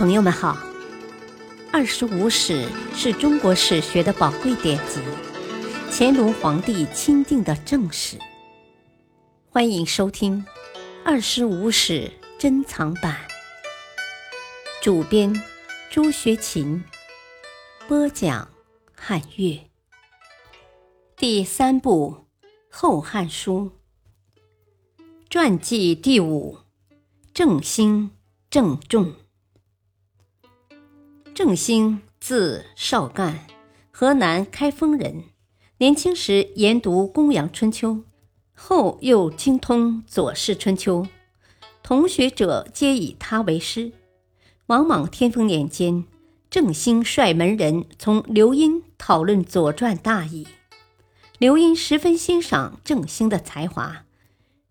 朋友们好，《二十五史》是中国史学的宝贵典籍，乾隆皇帝钦定的正史。欢迎收听《二十五史珍藏版》，主编朱学勤，播讲汉乐。第三部《后汉书》传记第五：郑兴、郑重。郑兴，字绍干，河南开封人。年轻时研读《公羊春秋》，后又精通《左氏春秋》，同学者皆以他为师。王莽天丰年间，郑兴率门人从刘因讨论《左传》大意，刘因十分欣赏郑兴的才华，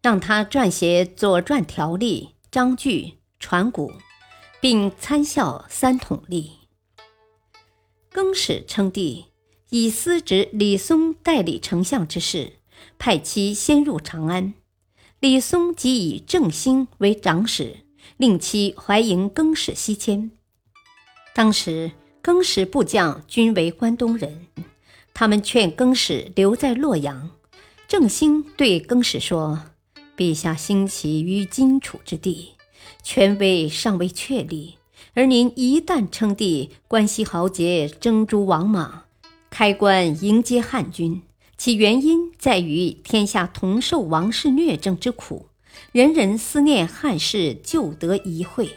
让他撰写《左传》条例、章句、传古，并参校三统历。更始称帝，以司职李松代理丞相之事，派其先入长安。李松即以郑兴为长史，令其淮营更始西迁。当时更始部将均为关东人，他们劝更始留在洛阳。郑兴对更始说：“陛下兴起于荆楚之地，权威尚未确立。”而您一旦称帝，关西豪杰争诸王莽，开关迎接汉军，其原因在于天下同受王室虐政之苦，人人思念汉室旧德遗秽。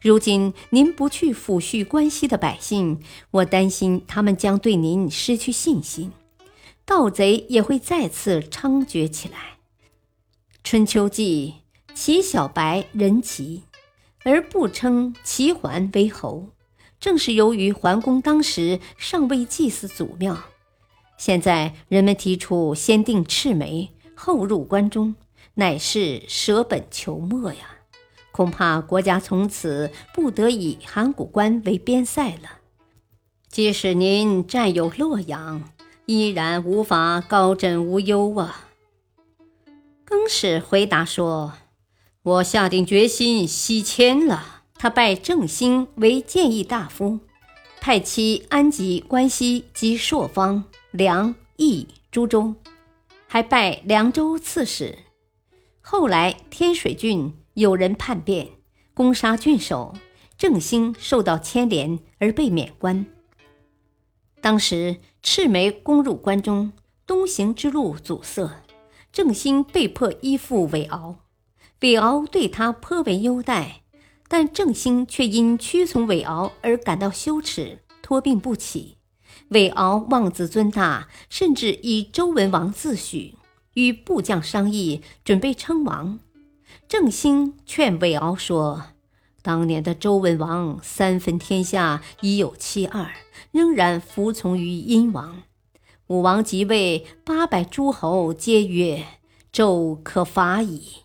如今您不去抚恤关西的百姓，我担心他们将对您失去信心，盗贼也会再次猖獗起来。春秋季，齐小白人齐。而不称齐桓为侯，正是由于桓公当时尚未祭祀祖庙。现在人们提出先定赤眉，后入关中，乃是舍本求末呀！恐怕国家从此不得以函谷关为边塞了。即使您占有洛阳，依然无法高枕无忧啊！更始回答说。我下定决心西迁了。他拜郑兴为谏议大夫，派其安吉关西及朔方、梁、益诸州，还拜凉州刺史。后来天水郡有人叛变，攻杀郡守，郑兴受到牵连而被免官。当时赤眉攻入关中，东行之路阻塞，郑兴被迫依附韦敖。韦敖对他颇为优待，但郑兴却因屈从韦敖而感到羞耻，托病不起。韦敖妄自尊大，甚至以周文王自诩，与部将商议，准备称王。郑兴劝韦敖说：“当年的周文王三分天下已有七二，仍然服从于殷王。武王即位，八百诸侯皆曰：‘纣可伐矣。’”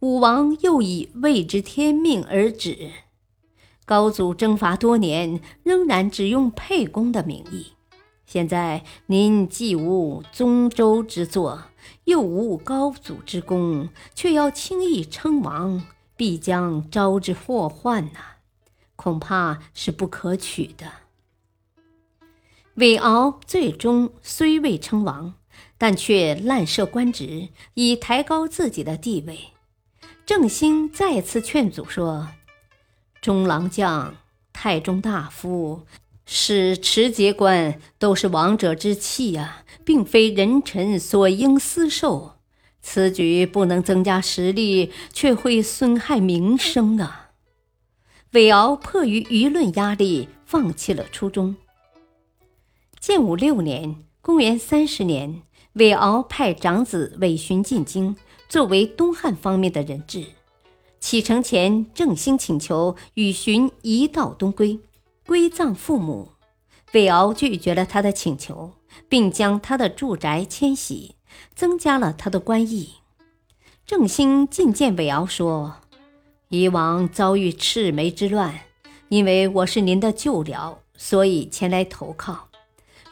武王又以未知天命而止，高祖征伐多年，仍然只用沛公的名义。现在您既无宗周之作，又无高祖之功，却要轻易称王，必将招致祸患呐！恐怕是不可取的。韦敖最终虽未称王，但却滥设官职，以抬高自己的地位。郑兴再次劝阻说：“中郎将、太中大夫、使持节官都是王者之气呀，并非人臣所应私受。此举不能增加实力，却会损害名声啊！”韦敖迫于舆论压力，放弃了初衷。建武六年（公元三十年），韦敖派长子韦寻进京。作为东汉方面的人质，启程前，郑兴请求与荀一道东归，归葬父母。韦敖拒绝了他的请求，并将他的住宅迁徙，增加了他的官役。郑兴进谏韦敖说：“以往遭遇赤眉之乱，因为我是您的旧僚，所以前来投靠。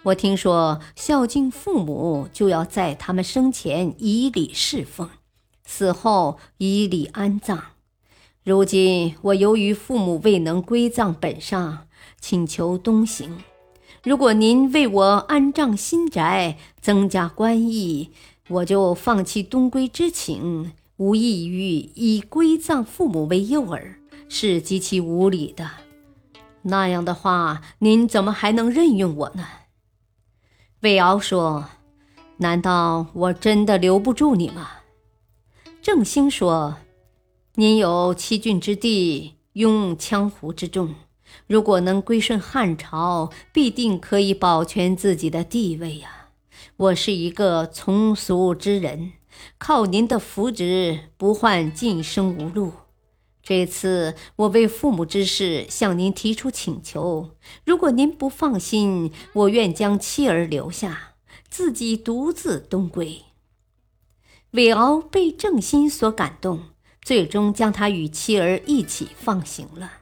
我听说孝敬父母，就要在他们生前以礼侍奉。”死后以礼安葬，如今我由于父母未能归葬本上，请求东行。如果您为我安葬新宅，增加官役，我就放弃东归之情，无异于以归葬父母为诱饵，是极其无理的。那样的话，您怎么还能任用我呢？魏敖说：“难道我真的留不住你吗？”郑兴说。您有七郡之地，拥羌胡之众，如果能归顺汉朝，必定可以保全自己的地位呀。我是一个从俗之人，靠您的扶植，不患晋升无路。这次我为父母之事向您提出请求，如果您不放心，我愿将妻儿留下，自己独自东归。韦敖被郑心所感动。最终将他与妻儿一起放行了。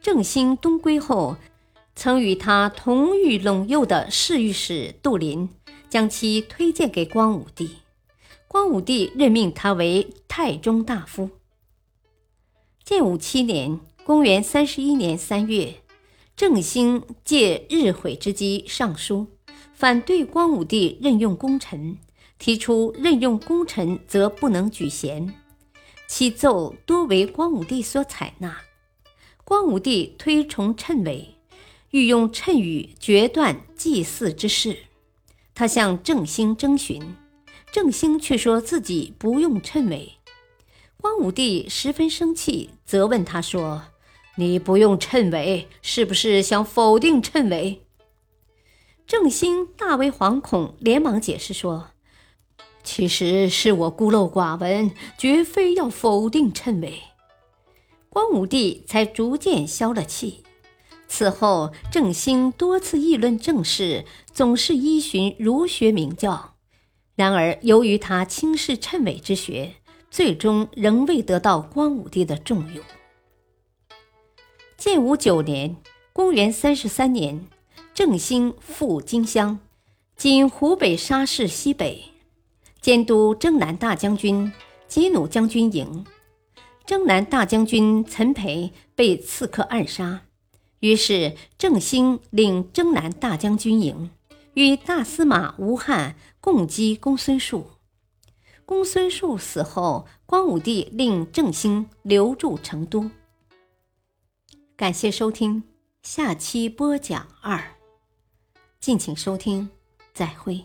郑兴东归后，曾与他同狱陇右的侍御史杜林将其推荐给光武帝，光武帝任命他为太中大夫。建武七年（公元三十一年三月），郑兴借日毁之机上书，反对光武帝任用功臣。提出任用功臣则不能举贤，其奏多为光武帝所采纳。光武帝推崇谶纬，欲用谶语决断祭祀之事。他向郑兴征询，郑兴却说自己不用谶纬。光武帝十分生气，责问他说：“你不用谶纬，是不是想否定谶纬？”郑兴大为惶恐，连忙解释说。其实是我孤陋寡闻，绝非要否定谶纬。光武帝才逐渐消了气。此后，郑兴多次议论政事，总是依循儒学名教。然而，由于他轻视谶纬之学，最终仍未得到光武帝的重用。建武九年（公元三十三年），郑兴赴荆襄（今湖北沙市西北）。监督征南大将军吉弩将军营，征南大将军岑培被刺客暗杀，于是郑兴领征南大将军营，与大司马吴汉共击公孙述。公孙述死后，光武帝令郑兴留驻成都。感谢收听，下期播讲二，敬请收听，再会。